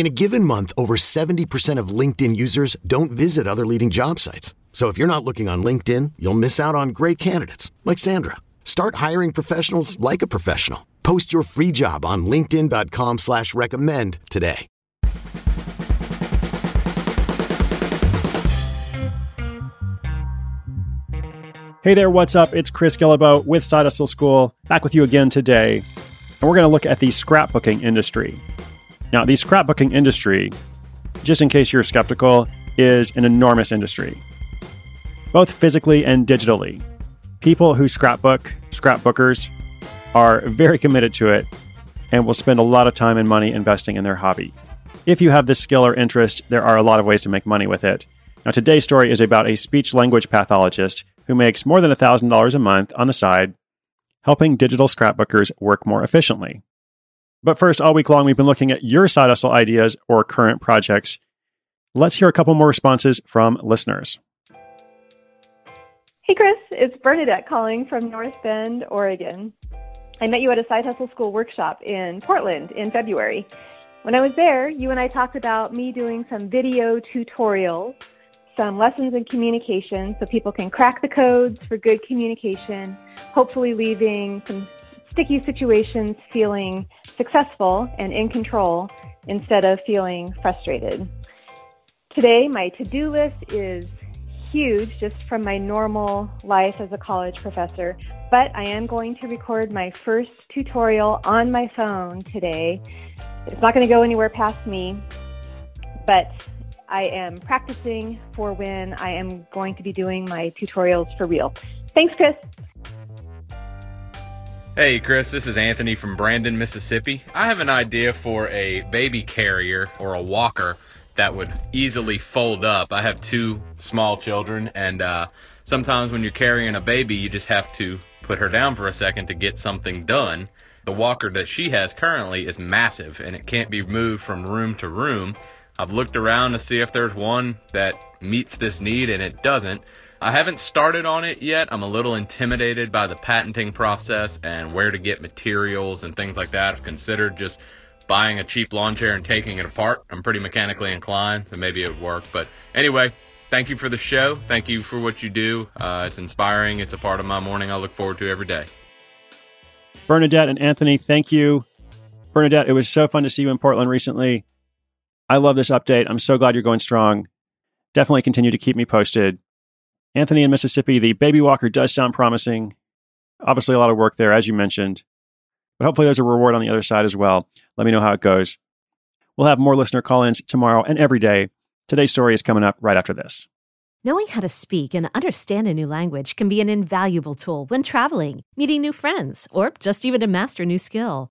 In a given month, over 70% of LinkedIn users don't visit other leading job sites. So if you're not looking on LinkedIn, you'll miss out on great candidates like Sandra. Start hiring professionals like a professional. Post your free job on LinkedIn.com slash recommend today. Hey there, what's up? It's Chris Guillebeau with Side Hustle School, back with you again today. And we're going to look at the scrapbooking industry. Now, the scrapbooking industry, just in case you're skeptical, is an enormous industry, both physically and digitally. People who scrapbook, scrapbookers, are very committed to it and will spend a lot of time and money investing in their hobby. If you have this skill or interest, there are a lot of ways to make money with it. Now, today's story is about a speech language pathologist who makes more than $1,000 a month on the side, helping digital scrapbookers work more efficiently. But first, all week long, we've been looking at your side hustle ideas or current projects. Let's hear a couple more responses from listeners. Hey, Chris, it's Bernadette calling from North Bend, Oregon. I met you at a Side Hustle School workshop in Portland in February. When I was there, you and I talked about me doing some video tutorials some lessons in communication so people can crack the codes for good communication, hopefully leaving some sticky situations feeling successful and in control instead of feeling frustrated. Today, my to do list is huge just from my normal life as a college professor, but I am going to record my first tutorial on my phone today. It's not going to go anywhere past me, but I am practicing for when I am going to be doing my tutorials for real. Thanks, Chris. Hey, Chris, this is Anthony from Brandon, Mississippi. I have an idea for a baby carrier or a walker that would easily fold up. I have two small children, and uh, sometimes when you're carrying a baby, you just have to put her down for a second to get something done. The walker that she has currently is massive, and it can't be moved from room to room. I've looked around to see if there's one that meets this need and it doesn't. I haven't started on it yet. I'm a little intimidated by the patenting process and where to get materials and things like that. I've considered just buying a cheap lawn chair and taking it apart. I'm pretty mechanically inclined, so maybe it would work. But anyway, thank you for the show. Thank you for what you do. Uh, it's inspiring. It's a part of my morning I look forward to every day. Bernadette and Anthony, thank you. Bernadette, it was so fun to see you in Portland recently. I love this update. I'm so glad you're going strong. Definitely continue to keep me posted. Anthony in Mississippi, the baby walker does sound promising. Obviously, a lot of work there, as you mentioned. But hopefully, there's a reward on the other side as well. Let me know how it goes. We'll have more listener call ins tomorrow and every day. Today's story is coming up right after this. Knowing how to speak and understand a new language can be an invaluable tool when traveling, meeting new friends, or just even to master a new skill.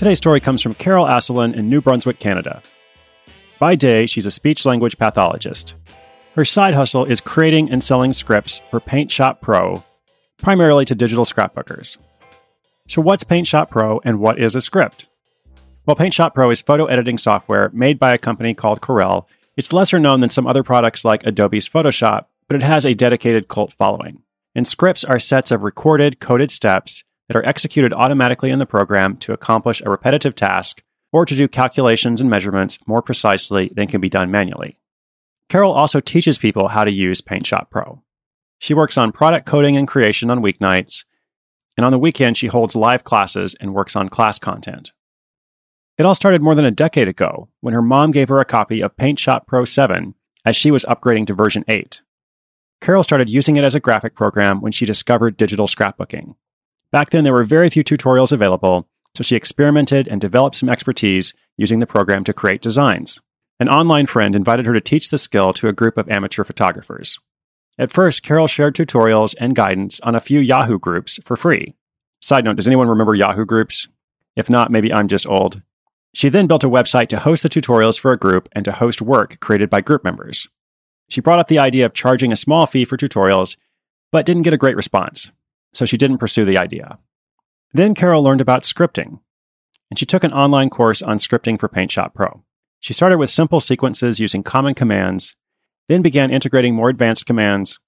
Today's story comes from Carol Asselin in New Brunswick, Canada. By day, she's a speech language pathologist. Her side hustle is creating and selling scripts for Paint Shop Pro, primarily to digital scrapbookers. So, what's Paint Shop Pro and what is a script? Well, Paint Shop Pro is photo editing software made by a company called Corel. It's lesser known than some other products like Adobe's Photoshop, but it has a dedicated cult following. And scripts are sets of recorded, coded steps that are executed automatically in the program to accomplish a repetitive task or to do calculations and measurements more precisely than can be done manually. Carol also teaches people how to use Paint Shop Pro. She works on product coding and creation on weeknights, and on the weekend, she holds live classes and works on class content. It all started more than a decade ago when her mom gave her a copy of Paint Shop Pro 7 as she was upgrading to version 8. Carol started using it as a graphic program when she discovered digital scrapbooking. Back then, there were very few tutorials available, so she experimented and developed some expertise using the program to create designs. An online friend invited her to teach the skill to a group of amateur photographers. At first, Carol shared tutorials and guidance on a few Yahoo groups for free. Side note, does anyone remember Yahoo groups? If not, maybe I'm just old. She then built a website to host the tutorials for a group and to host work created by group members. She brought up the idea of charging a small fee for tutorials, but didn't get a great response so she didn't pursue the idea. Then Carol learned about scripting, and she took an online course on scripting for Paint Shop Pro. She started with simple sequences using common commands, then began integrating more advanced commands,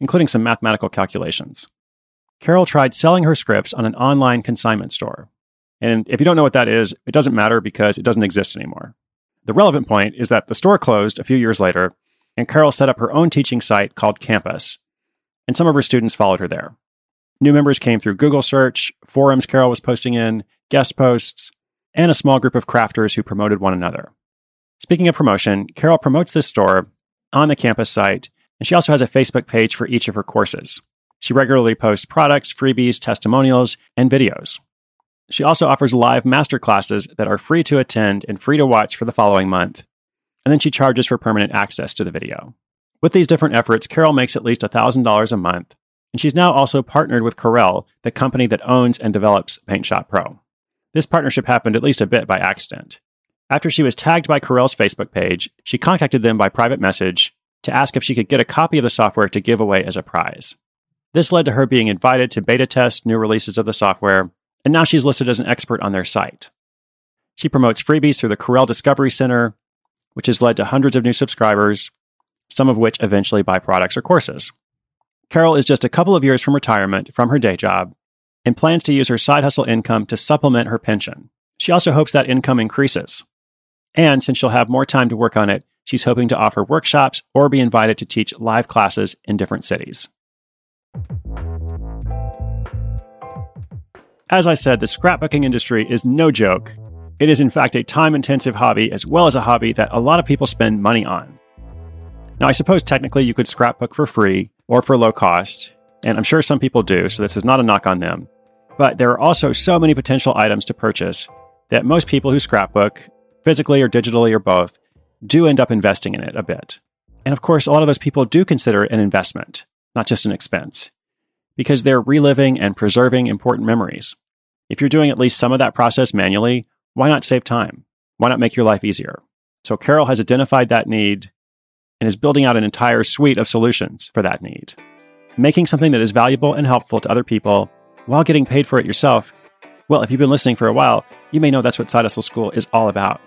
including some mathematical calculations. Carol tried selling her scripts on an online consignment store. And if you don't know what that is, it doesn't matter because it doesn't exist anymore. The relevant point is that the store closed a few years later, and Carol set up her own teaching site called Campus, and some of her students followed her there. New members came through Google search, forums Carol was posting in, guest posts, and a small group of crafters who promoted one another. Speaking of promotion, Carol promotes this store on the campus site, and she also has a Facebook page for each of her courses. She regularly posts products, freebies, testimonials, and videos. She also offers live master classes that are free to attend and free to watch for the following month. And then she charges for permanent access to the video. With these different efforts, Carol makes at least $1,000 a month and she's now also partnered with Corel, the company that owns and develops Paint Shop Pro. This partnership happened at least a bit by accident. After she was tagged by Corel's Facebook page, she contacted them by private message to ask if she could get a copy of the software to give away as a prize. This led to her being invited to beta test new releases of the software, and now she's listed as an expert on their site. She promotes freebies through the Corel Discovery Center, which has led to hundreds of new subscribers, some of which eventually buy products or courses. Carol is just a couple of years from retirement from her day job and plans to use her side hustle income to supplement her pension. She also hopes that income increases. And since she'll have more time to work on it, she's hoping to offer workshops or be invited to teach live classes in different cities. As I said, the scrapbooking industry is no joke. It is, in fact, a time intensive hobby as well as a hobby that a lot of people spend money on. Now, I suppose technically you could scrapbook for free or for low cost, and I'm sure some people do, so this is not a knock on them. But there are also so many potential items to purchase that most people who scrapbook, physically or digitally or both, do end up investing in it a bit. And of course, a lot of those people do consider it an investment, not just an expense, because they're reliving and preserving important memories. If you're doing at least some of that process manually, why not save time? Why not make your life easier? So Carol has identified that need and is building out an entire suite of solutions for that need. Making something that is valuable and helpful to other people while getting paid for it yourself. Well, if you've been listening for a while, you may know that's what Side Hustle School is all about.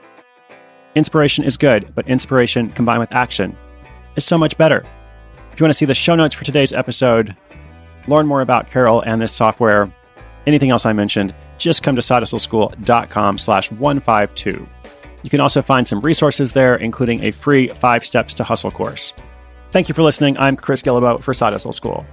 Inspiration is good, but inspiration combined with action is so much better. If you want to see the show notes for today's episode, learn more about Carol and this software, anything else I mentioned, just come to sidehustleschool.com slash 152. You can also find some resources there, including a free Five Steps to Hustle course. Thank you for listening. I'm Chris Guillebeau for Side Hustle School.